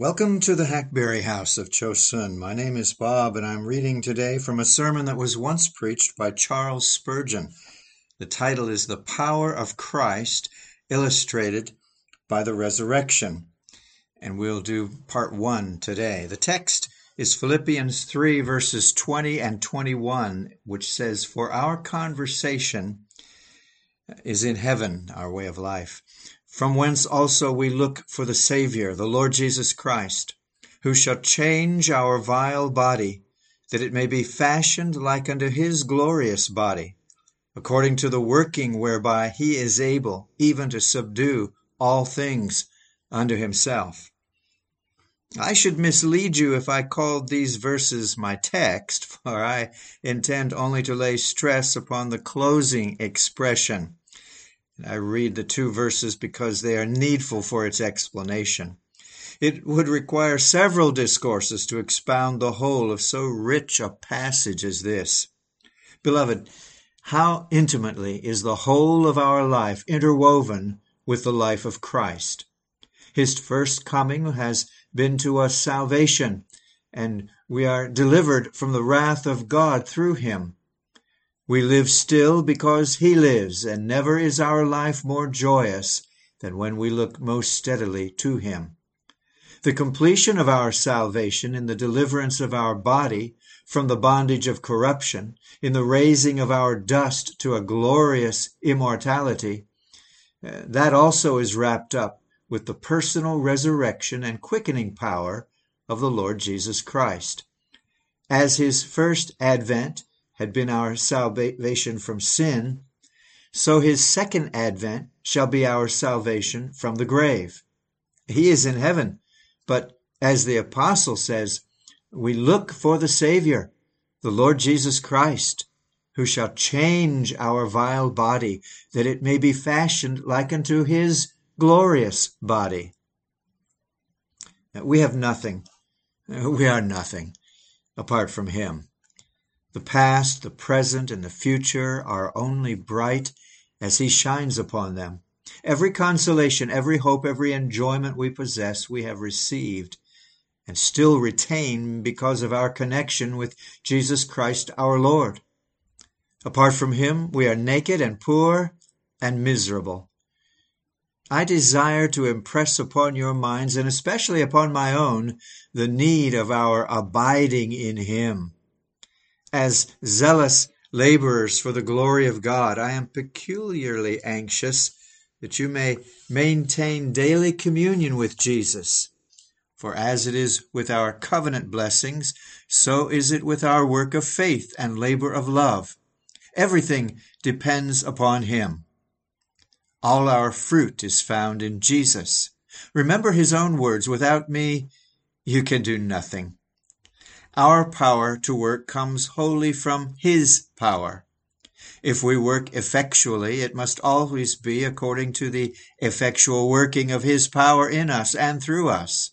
Welcome to the Hackberry House of Chosun. My name is Bob, and I'm reading today from a sermon that was once preached by Charles Spurgeon. The title is The Power of Christ Illustrated by the Resurrection. And we'll do part one today. The text is Philippians 3, verses 20 and 21, which says, For our conversation is in heaven, our way of life from whence also we look for the Saviour, the Lord Jesus Christ, who shall change our vile body, that it may be fashioned like unto his glorious body, according to the working whereby he is able even to subdue all things unto himself. I should mislead you if I called these verses my text, for I intend only to lay stress upon the closing expression I read the two verses because they are needful for its explanation. It would require several discourses to expound the whole of so rich a passage as this. Beloved, how intimately is the whole of our life interwoven with the life of Christ? His first coming has been to us salvation, and we are delivered from the wrath of God through him. We live still because He lives, and never is our life more joyous than when we look most steadily to Him. The completion of our salvation in the deliverance of our body from the bondage of corruption, in the raising of our dust to a glorious immortality, uh, that also is wrapped up with the personal resurrection and quickening power of the Lord Jesus Christ. As his first advent had been our salvation from sin, so his second advent shall be our salvation from the grave. He is in heaven, but as the apostle says, we look for the Savior, the Lord Jesus Christ, who shall change our vile body, that it may be fashioned like unto his glorious body. We have nothing. We are nothing apart from him. The past, the present, and the future are only bright as He shines upon them. Every consolation, every hope, every enjoyment we possess, we have received and still retain because of our connection with Jesus Christ our Lord. Apart from Him, we are naked and poor and miserable. I desire to impress upon your minds, and especially upon my own, the need of our abiding in Him. As zealous laborers for the glory of God, I am peculiarly anxious that you may maintain daily communion with Jesus. For as it is with our covenant blessings, so is it with our work of faith and labor of love. Everything depends upon Him. All our fruit is found in Jesus. Remember His own words without me, you can do nothing. Our power to work comes wholly from His power. If we work effectually, it must always be according to the effectual working of His power in us and through us.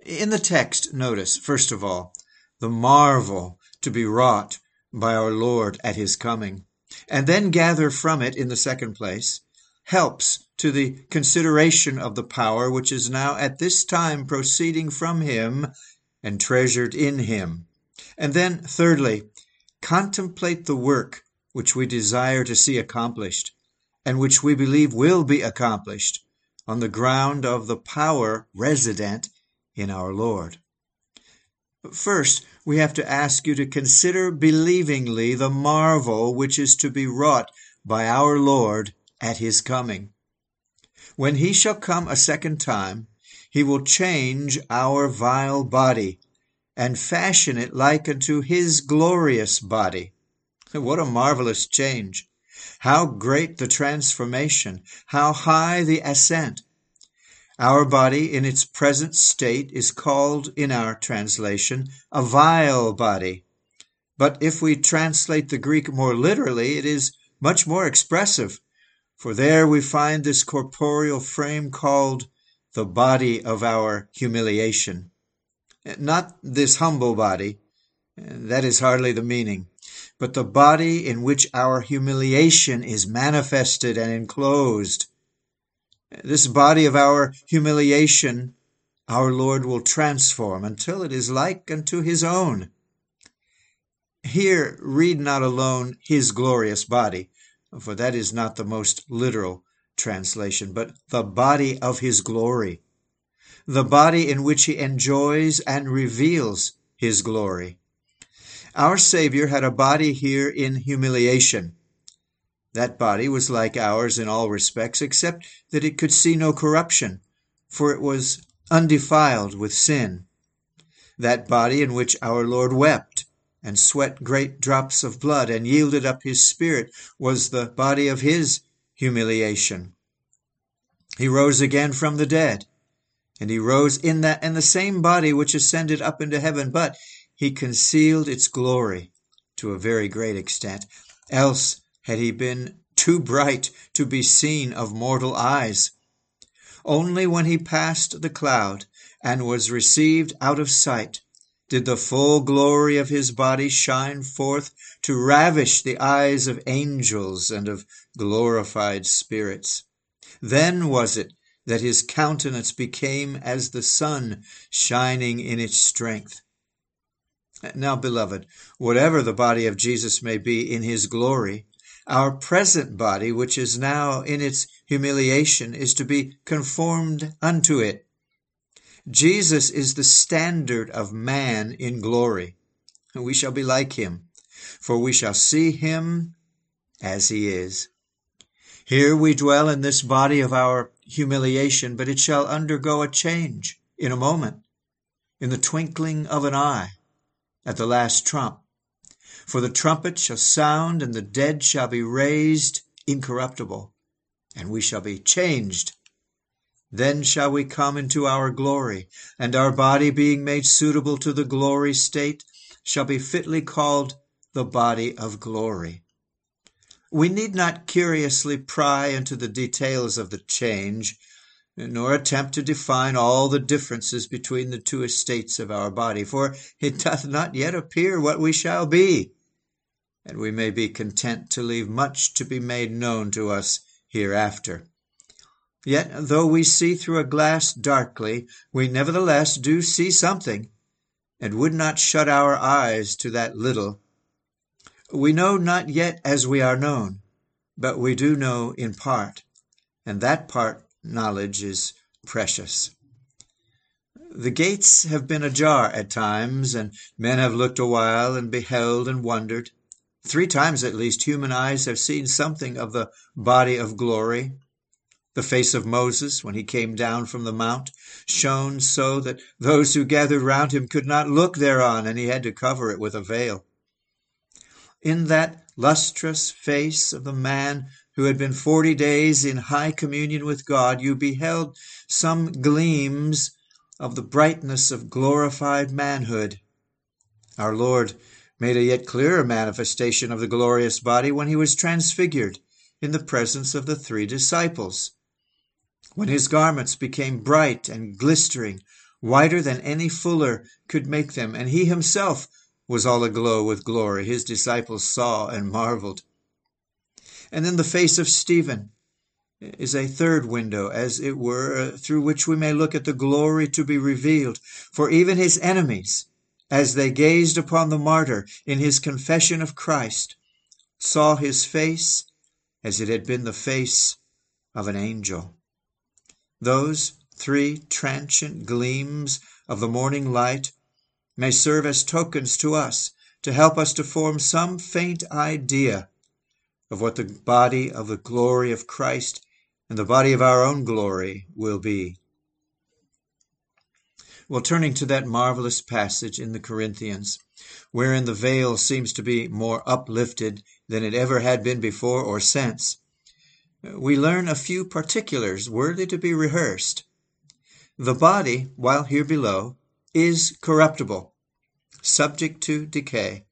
In the text, notice, first of all, the marvel to be wrought by our Lord at His coming, and then gather from it, in the second place, helps to the consideration of the power which is now at this time proceeding from Him and treasured in him. And then, thirdly, contemplate the work which we desire to see accomplished, and which we believe will be accomplished on the ground of the power resident in our Lord. First, we have to ask you to consider believingly the marvel which is to be wrought by our Lord at his coming. When he shall come a second time, he will change our vile body and fashion it like unto his glorious body. What a marvelous change! How great the transformation! How high the ascent! Our body in its present state is called in our translation a vile body. But if we translate the Greek more literally, it is much more expressive, for there we find this corporeal frame called the body of our humiliation. Not this humble body, that is hardly the meaning, but the body in which our humiliation is manifested and enclosed. This body of our humiliation our Lord will transform until it is like unto his own. Here, read not alone his glorious body, for that is not the most literal translation, but the body of his glory, the body in which he enjoys and reveals his glory. Our Savior had a body here in humiliation. That body was like ours in all respects, except that it could see no corruption, for it was undefiled with sin. That body in which our Lord wept and sweat great drops of blood and yielded up his spirit was the body of his humiliation. He rose again from the dead, and he rose in that in the same body which ascended up into heaven, but he concealed its glory to a very great extent. Else had he been too bright to be seen of mortal eyes. Only when he passed the cloud and was received out of sight did the full glory of his body shine forth to ravish the eyes of angels and of glorified spirits. Then was it that his countenance became as the sun shining in its strength. Now, beloved, whatever the body of Jesus may be in his glory, our present body, which is now in its humiliation, is to be conformed unto it. Jesus is the standard of man in glory. We shall be like him, for we shall see him as he is. Here we dwell in this body of our humiliation, but it shall undergo a change in a moment, in the twinkling of an eye, at the last trump. For the trumpet shall sound, and the dead shall be raised incorruptible, and we shall be changed. Then shall we come into our glory, and our body being made suitable to the glory state shall be fitly called the body of glory. We need not curiously pry into the details of the change, nor attempt to define all the differences between the two estates of our body, for it doth not yet appear what we shall be and we may be content to leave much to be made known to us hereafter. Yet, though we see through a glass darkly, we nevertheless do see something, and would not shut our eyes to that little. We know not yet as we are known, but we do know in part, and that part knowledge is precious. The gates have been ajar at times, and men have looked awhile and beheld and wondered. Three times at least human eyes have seen something of the body of glory. The face of Moses, when he came down from the mount, shone so that those who gathered round him could not look thereon, and he had to cover it with a veil. In that lustrous face of the man who had been forty days in high communion with God, you beheld some gleams of the brightness of glorified manhood. Our Lord made a yet clearer manifestation of the glorious body when he was transfigured in the presence of the three disciples. When his garments became bright and glistering, whiter than any fuller could make them, and he himself was all aglow with glory, his disciples saw and marveled. And then the face of Stephen is a third window, as it were, through which we may look at the glory to be revealed. For even his enemies, as they gazed upon the martyr in his confession of Christ, saw his face as it had been the face of an angel. Those three transient gleams of the morning light may serve as tokens to us to help us to form some faint idea of what the body of the glory of Christ and the body of our own glory will be. Well, turning to that marvelous passage in the Corinthians, wherein the veil seems to be more uplifted than it ever had been before or since, we learn a few particulars worthy to be rehearsed. The body, while here below, is corruptible, subject to decay.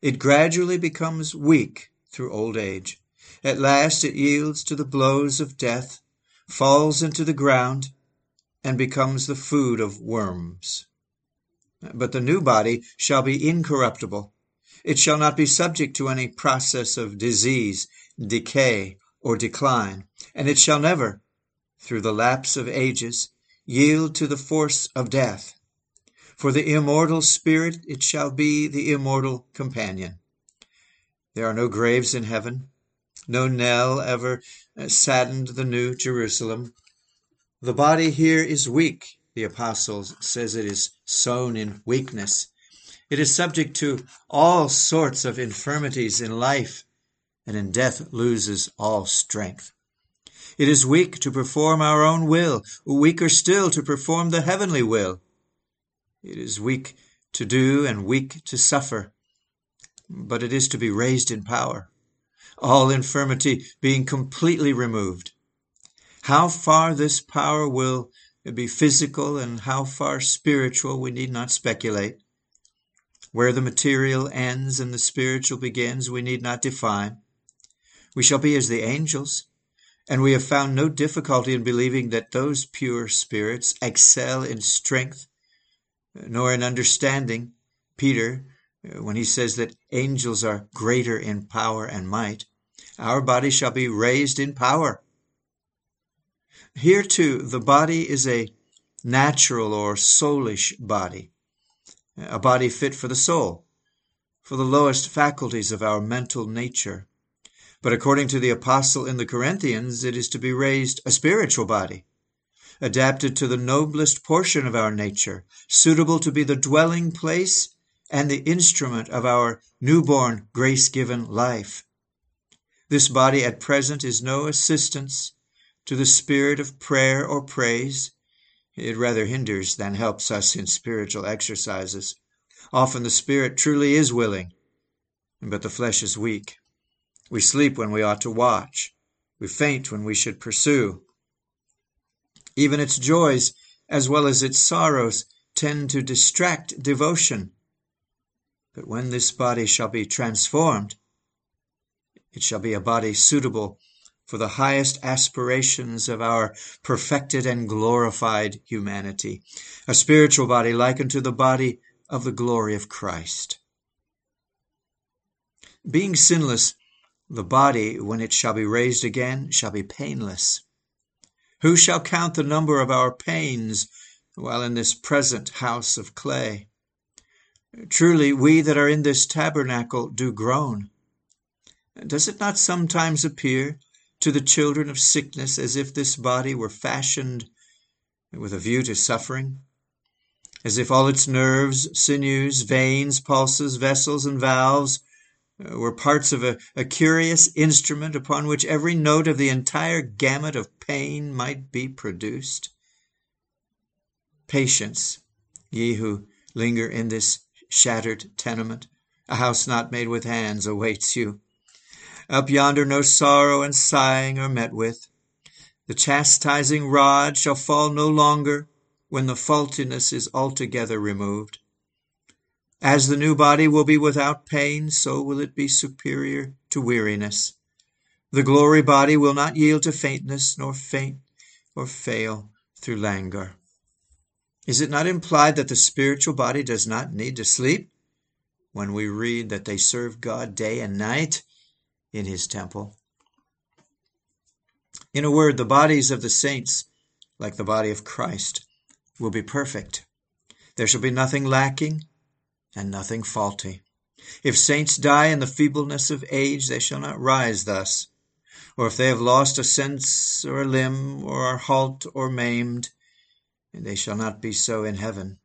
It gradually becomes weak through old age. At last it yields to the blows of death, falls into the ground, and becomes the food of worms. But the new body shall be incorruptible. It shall not be subject to any process of disease, decay, or decline, and it shall never, through the lapse of ages, yield to the force of death. For the immortal spirit it shall be the immortal companion. There are no graves in heaven. No knell ever uh, saddened the new Jerusalem. The body here is weak. The apostle says it is sown in weakness. It is subject to all sorts of infirmities in life, and in death loses all strength. It is weak to perform our own will, weaker still to perform the heavenly will. It is weak to do and weak to suffer, but it is to be raised in power, all infirmity being completely removed. How far this power will be physical and how far spiritual we need not speculate. Where the material ends and the spiritual begins, we need not define. We shall be as the angels, and we have found no difficulty in believing that those pure spirits excel in strength nor in understanding. Peter, uh, when he says that angels are greater in power and might, our body shall be raised in power. Here too, the body is a natural or soulish body, a body fit for the soul, for the lowest faculties of our mental nature. But according to the apostle in the Corinthians, it is to be raised a spiritual body, adapted to the noblest portion of our nature, suitable to be the dwelling place and the instrument of our newborn grace given life. This body at present is no assistance to the spirit of prayer or praise. It rather hinders than helps us in spiritual exercises. Often the spirit truly is willing, but the flesh is weak. We sleep when we ought to watch. We faint when we should pursue. Even its joys, as well as its sorrows, tend to distract devotion. But when this body shall be transformed, it shall be a body suitable for the highest aspirations of our perfected and glorified humanity, a spiritual body likened to the body of the glory of Christ. Being sinless, the body, when it shall be raised again, shall be painless. Who shall count the number of our pains while in this present house of clay? Truly, we that are in this tabernacle do groan. Does it not sometimes appear to the children of sickness as if this body were fashioned with a view to suffering? As if all its nerves, sinews, veins, pulses, vessels, and valves Uh, were parts of a, a curious instrument upon which every note of the entire gamut of pain might be produced. Patience, ye who linger in this shattered tenement, a house not made with hands awaits you. Up yonder no sorrow and sighing are met with. The chastising rod shall fall no longer when the faultiness is altogether removed. As the new body will be without pain, so will it be superior to weariness. The glory body will not yield to faintness, nor faint or fail through languor. Is it not implied that the spiritual body does not need to sleep when we read that they serve God day and night in his temple? In a word, the bodies of the saints, like the body of Christ, will be perfect. There shall be nothing lacking and nothing faulty. If saints die in the feebleness of age, they shall not rise thus. Or if they have lost a sense or a limb, or are halt or maimed, they shall not be so in heaven.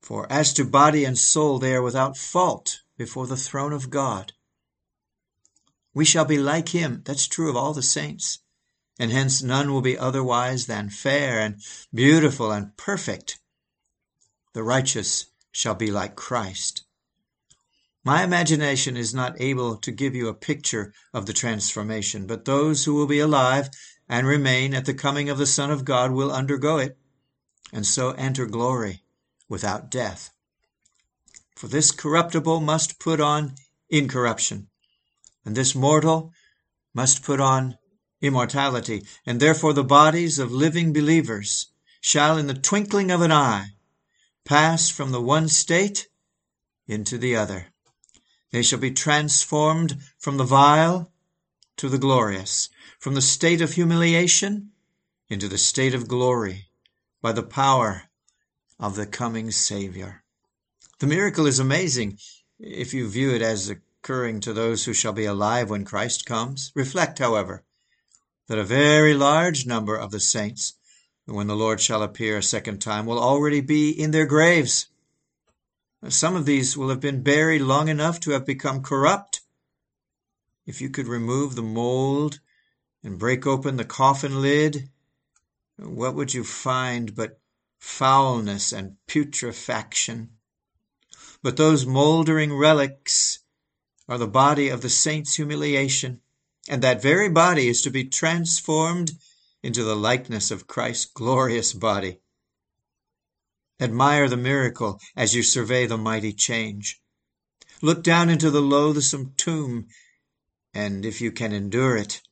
For as to body and soul, they are without fault before the throne of God. We shall be like him. That's true of all the saints. And hence none will be otherwise than fair and beautiful and perfect. The righteous shall be like Christ. My imagination is not able to give you a picture of the transformation, but those who will be alive and remain at the coming of the Son of God will undergo it, and so enter glory without death. For this corruptible must put on incorruption, and this mortal must put on immortality, and therefore the bodies of living believers shall in the twinkling of an eye pass from the one state into the other. They shall be transformed from the vile to the glorious, from the state of humiliation into the state of glory, by the power of the coming Savior. The miracle is amazing if you view it as occurring to those who shall be alive when Christ comes. Reflect, however, that a very large number of the saints, when the Lord shall appear a second time, will already be in their graves. Some of these will have been buried long enough to have become corrupt. If you could remove the mold and break open the coffin lid, what would you find but foulness and putrefaction? But those mouldering relics are the body of the saint's humiliation, and that very body is to be transformed into the likeness of Christ's glorious body. Admire the miracle as you survey the mighty change. Look down into the loathsome tomb, and if you can endure it,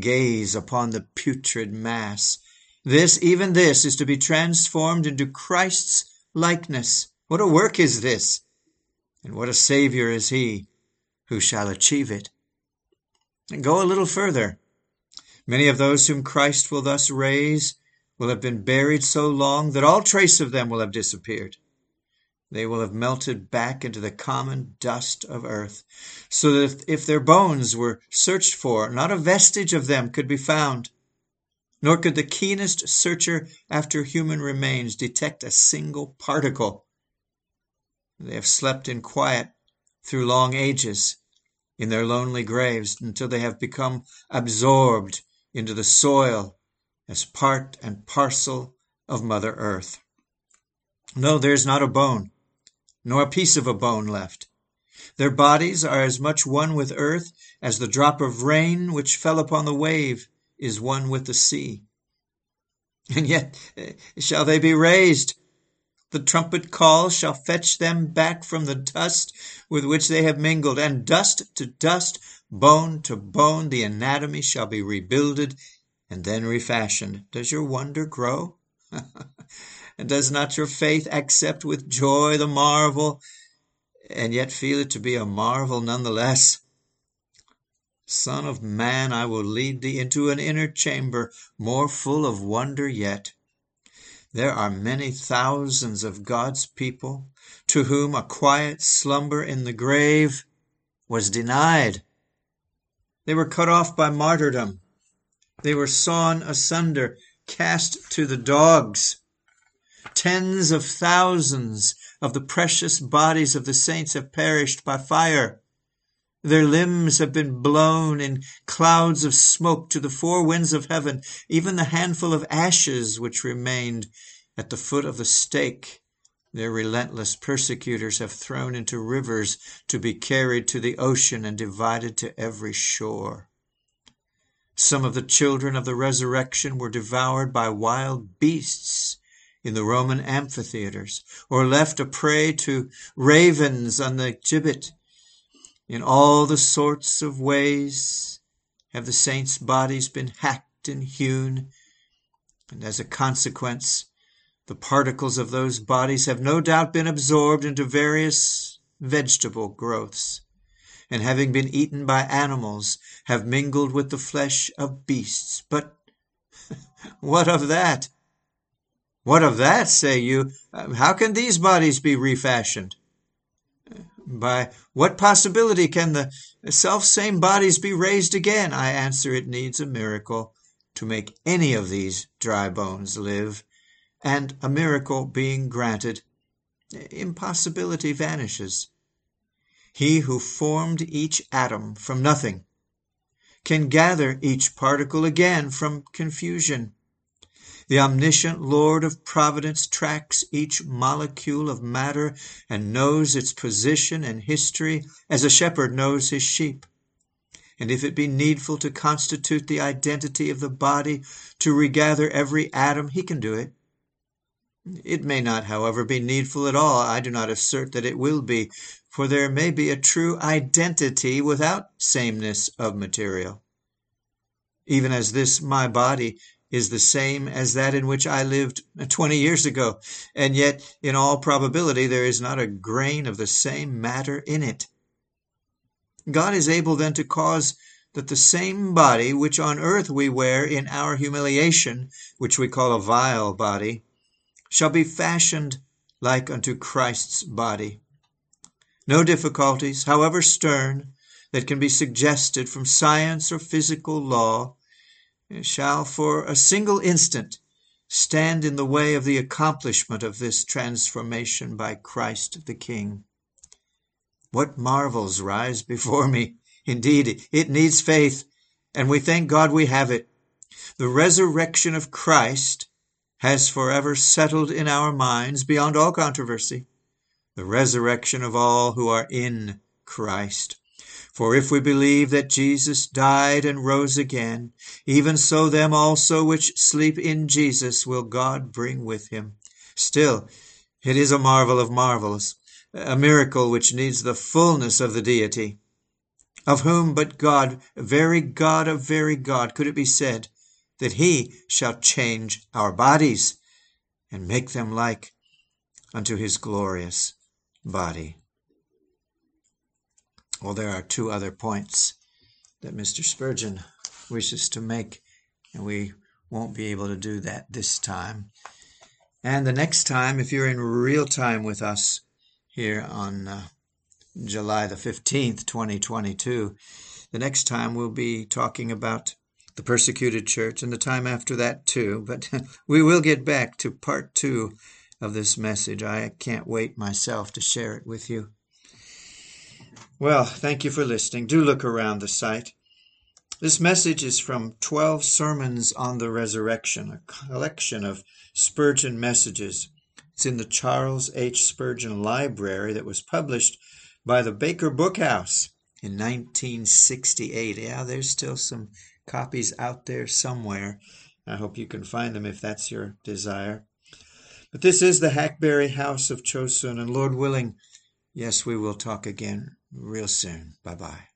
gaze upon the putrid mass. This, even this, is to be transformed into Christ's likeness. What a work is this! And what a Savior is He who shall achieve it. Go a little further. Many of those whom Christ will thus raise will have been buried so long that all trace of them will have disappeared. They will have melted back into the common dust of earth, so that if their bones were searched for, not a vestige of them could be found. Nor could the keenest searcher after human remains detect a single particle. They have slept in quiet through long ages in their lonely graves until they have become absorbed into the soil as part and parcel of Mother Earth. No, there is not a bone, nor a piece of a bone left. Their bodies are as much one with earth as the drop of rain which fell upon the wave is one with the sea. And yet eh, shall they be raised the trumpet call shall fetch them back from the dust with which they have mingled, and dust to dust, bone to bone, the anatomy shall be rebuilded and then refashioned. Does your wonder grow? and does not your faith accept with joy the marvel, and yet feel it to be a marvel none the less? Son of man, I will lead thee into an inner chamber more full of wonder yet. There are many thousands of God's people to whom a quiet slumber in the grave was denied. They were cut off by martyrdom. They were sawn asunder, cast to the dogs. Tens of thousands of the precious bodies of the saints have perished by fire. Their limbs have been blown in clouds of smoke to the four winds of heaven. Even the handful of ashes which remained at the foot of the stake their relentless persecutors have thrown into rivers to be carried to the ocean and divided to every shore. Some of the children of the resurrection were devoured by wild beasts in the Roman amphitheaters, or left a prey to ravens on the gibbet in all the sorts of ways have the saints' bodies been hacked and hewn, and as a consequence, the particles of those bodies have no doubt been absorbed into various vegetable growths, and having been eaten by animals, have mingled with the flesh of beasts. But what of that? What of that, say you? Um, how can these bodies be refashioned? By what possibility can the self-same bodies be raised again? I answer it needs a miracle to make any of these dry bones live, and a miracle being granted, impossibility vanishes. He who formed each atom from nothing can gather each particle again from confusion. The omniscient Lord of providence tracks each molecule of matter and knows its position and history as a shepherd knows his sheep. And if it be needful to constitute the identity of the body, to regather every atom, he can do it. It may not, however, be needful at all. I do not assert that it will be, for there may be a true identity without sameness of material. Even as this my body is the same as that in which I lived 20 years ago, and yet in all probability there is not a grain of the same matter in it. God is able then to cause that the same body which on earth we wear in our humiliation, which we call a vile body, shall be fashioned like unto Christ's body. No difficulties, however stern, that can be suggested from science or physical law shall for a single instant stand in the way of the accomplishment of this transformation by Christ the King. What marvels rise before me! Indeed, it needs faith, and we thank God we have it. The resurrection of Christ has forever settled in our minds beyond all controversy the resurrection of all who are in Christ. For if we believe that Jesus died and rose again, even so them also which sleep in Jesus will God bring with him. Still, it is a marvel of marvels, a miracle which needs the fullness of the deity. Of whom but God, very God of very God, could it be said that he shall change our bodies and make them like unto his glorious body? Well, there are two other points that Mr. Spurgeon wishes to make, and we won't be able to do that this time. And the next time, if you're in real time with us here on uh, July the 15th, 2022, the next time we'll be talking about the persecuted church and the time after that too. But we will get back to part two of this message. I can't wait myself to share it with you. Well, thank you for listening. Do look around the site. This message is from 12 Sermons on the Resurrection, a collection of Spurgeon messages. It's in the Charles H. Spurgeon Library that was published by the Baker Book House in 1968. Yeah, there's still some copies out there somewhere. I hope you can find them if that's your desire. But this is the Hackberry House of Chosun, and Lord willing, yes, we will talk again real soon. Bye bye.